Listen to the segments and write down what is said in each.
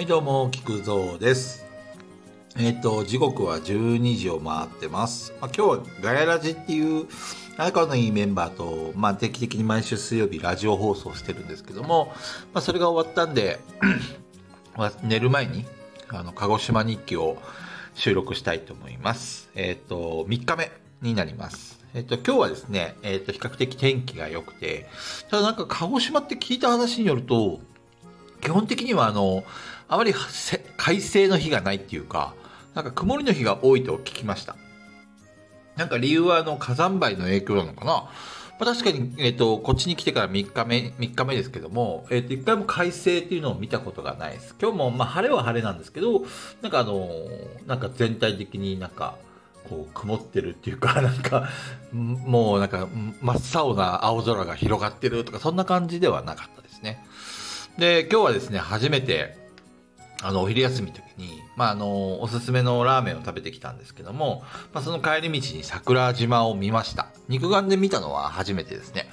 はい、どうも、菊蔵です。えっ、と、時刻は12時を回ってます。まあ、今日はガヤラジっていう仲のいいメンバーと、まあ、定期的に毎週水曜日ラジオ放送してるんですけども、まあ、それが終わったんで、寝る前に、あの、鹿児島日記を収録したいと思います。えっ、と、3日目になります。えっ、と、今日はですね、えっ、と、比較的天気が良くて、ただなんか鹿児島って聞いた話によると、基本的にはあの、あまりせ快晴の日がないっていうか、なんか曇りの日が多いと聞きました。なんか理由はあの火山灰の影響なのかな。まあ、確かに、えっ、と、こっちに来てから3日目、3日目ですけども、えっ、と、一回も快晴っていうのを見たことがないです。今日も、まあ、晴れは晴れなんですけど、なんかあの、なんか全体的になんか、こう、曇ってるっていうか、なんか、もうなんか、真っ青な青空が広がってるとか、そんな感じではなかったですね。で、今日はですね、初めて、あの、お昼休みの時に、まあ、あの、おすすめのラーメンを食べてきたんですけども、まあ、その帰り道に桜島を見ました。肉眼で見たのは初めてですね。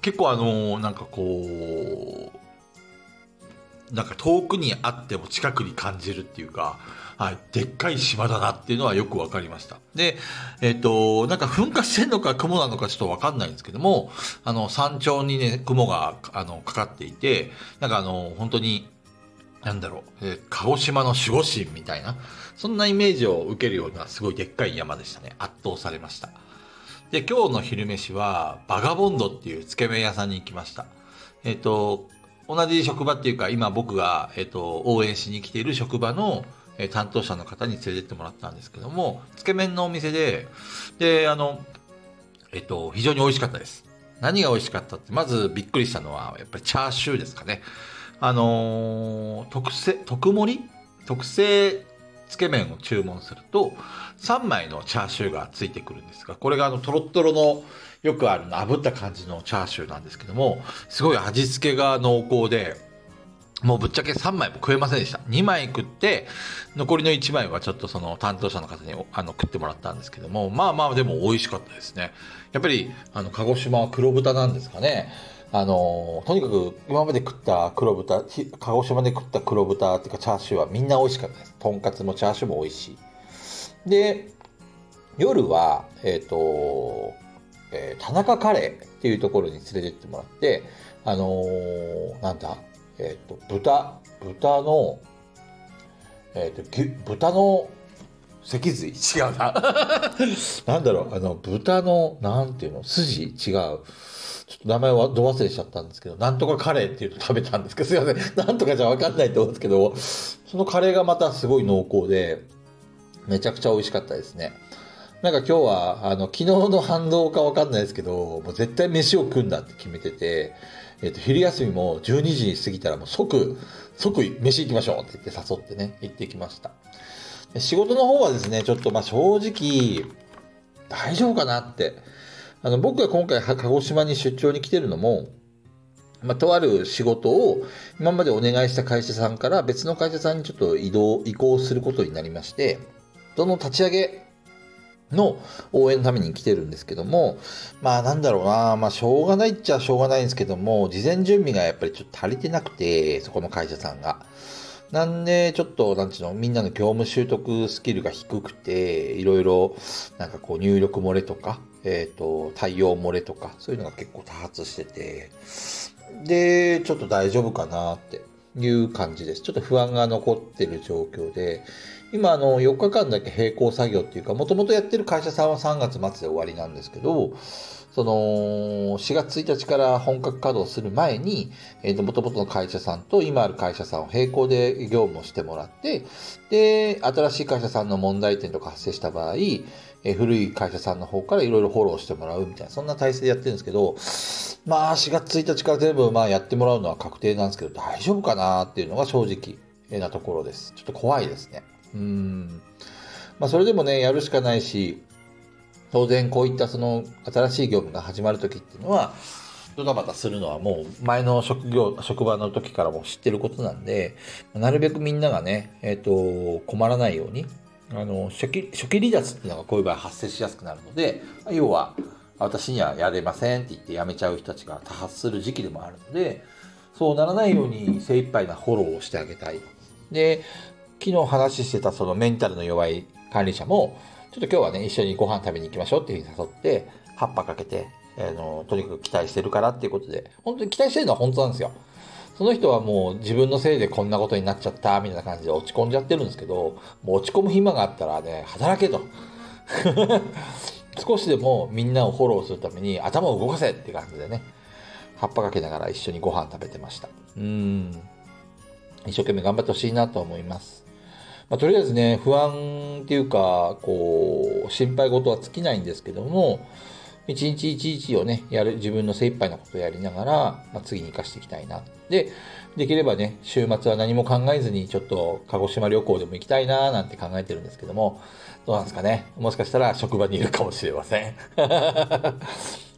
結構あの、なんかこう、なんか遠くにあっても近くに感じるっていうか、はい、でっかい島だなっていうのはよくわかりました。で、えっ、と、なんか噴火してんのか雲なのかちょっとわかんないんですけども、あの、山頂にね、雲が、あの、かかっていて、なんかあの、本当に、なんだろう、えー鹿児島の守護神みたいな、そんなイメージを受けるようなすごいでっかい山でしたね。圧倒されました。で、今日の昼飯は、バガボンドっていうつけ麺屋さんに行きました。えっ、と、同じ職場っていうか、今僕が、えっ、と、応援しに来ている職場の、えー担当者の方に連れてってもらったんですけども、つけ麺のお店で、で、あの、えっ、と、非常に美味しかったです。何が美味しかったって、まずびっくりしたのは、やっぱりチャーシューですかね。あのー特製、特盛り？特製つけ麺を注文すると、3枚のチャーシューがついてくるんですが、これがあの、トロットロの、よくあるの、炙った感じのチャーシューなんですけども、すごい味付けが濃厚で、もうぶっちゃけ3枚も食えませんでした。2枚食って、残りの1枚はちょっとその担当者の方にあの食ってもらったんですけども、まあまあでも美味しかったですね。やっぱり、あの、鹿児島は黒豚なんですかね。あの、とにかく今まで食った黒豚、鹿児島で食った黒豚っていうかチャーシューはみんな美味しかったです。とんかつもチャーシューも美味しい。で、夜は、えっ、と、えー田中カレーっていうところに連れてってもらって、あのーなんだ、えっ、と、豚、豚の、えっ、と、豚の脊髄？違うな。なんだろう、あの、豚の、なんていうの、筋？違う。ちょっと名前はど忘れしちゃったんですけど、なんとかカレーっていうの食べたんですけど、すいません。なんとかじゃわかんないと思うんですけど、そのカレーがまたすごい濃厚で、めちゃくちゃ美味しかったですね。なんか今日は、あの、昨日の反動かわかんないですけど、もう絶対飯を食うんだって決めてて、えっ、と、昼休みも12時に過ぎたらもう即、即飯行きましょうって言って誘ってね、行ってきました。仕事の方はですね、ちょっとまあ正直、大丈夫かなって。あの、僕が今回鹿児島に出張に来てるのも、まあ、とある仕事を今までお願いした会社さんから別の会社さんにちょっと移動、移行することになりまして、その立ち上げの応援のために来てるんですけども、まあなんだろうな、まあしょうがないっちゃしょうがないんですけども、事前準備がやっぱりちょっと足りてなくて、そこの会社さんが。なんで、ちょっと、なんちゅうの、みんなの業務習得スキルが低くて、いろいろ、なんかこう入力漏れとか、えっ、と、対応漏れとか、そういうのが結構多発してて、で、ちょっと大丈夫かなっていう感じです。ちょっと不安が残ってる状況で、今、あの、4日間だけ並行作業っていうか、もともとやってる会社さんは3月末で終わりなんですけど、その、4月1日から本格稼働する前に、えっ、と、もともとの会社さんと今ある会社さんを並行で業務をしてもらって、で、新しい会社さんの問題点とか発生した場合、え古い会社さんの方からいろいろフォローしてもらうみたいな、そんな体制でやってるんですけど、まあ、4月1日から全部まあやってもらうのは確定なんですけど、大丈夫かなっていうのが正直なところです。ちょっと怖いですね。うん。まあ、それでもね、やるしかないし、当然こういったその新しい業務が始まるときっていうのは、ドタバタするのはもう前の職業、職場の時からも知ってることなんで、なるべくみんながね、えっ、と、困らないように、あの、初期、初期離脱っていうのがこういう場合発生しやすくなるので、要は、私にはやれませんって言って辞めちゃう人たちが多発する時期でもあるので、そうならないように精一杯なフォローをしてあげたい。で、昨日話してたそのメンタルの弱い管理者も、ちょっと今日はね、一緒にご飯食べに行きましょうっていうふうに誘って、葉っぱかけて、あの、とにかく期待してるからっていうことで、本当に期待してるのは本当なんですよ。その人はもう自分のせいでこんなことになっちゃったみたいな感じで落ち込んじゃってるんですけど、もう落ち込む暇があったらね、働けと。少しでもみんなをフォローするために頭を動かせって感じでね、葉っぱかけながら一緒にご飯食べてました。うん。一生懸命頑張ってほしいなと思います。まあ、とりあえずね、不安っていうか、こう、心配事は尽きないんですけども、一日一日をね、やる、自分の精一杯なことをやりながら、まあ、次に生かしていきたいな。で、できればね、週末は何も考えずに、ちょっと鹿児島旅行でも行きたいななんて考えてるんですけども、どうなんですかね？もしかしたら職場にいるかもしれません。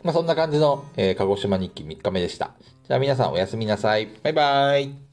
まあそんな感じの、えー、鹿児島日記3日目でした。じゃあ皆さんおやすみなさい。バイバイ。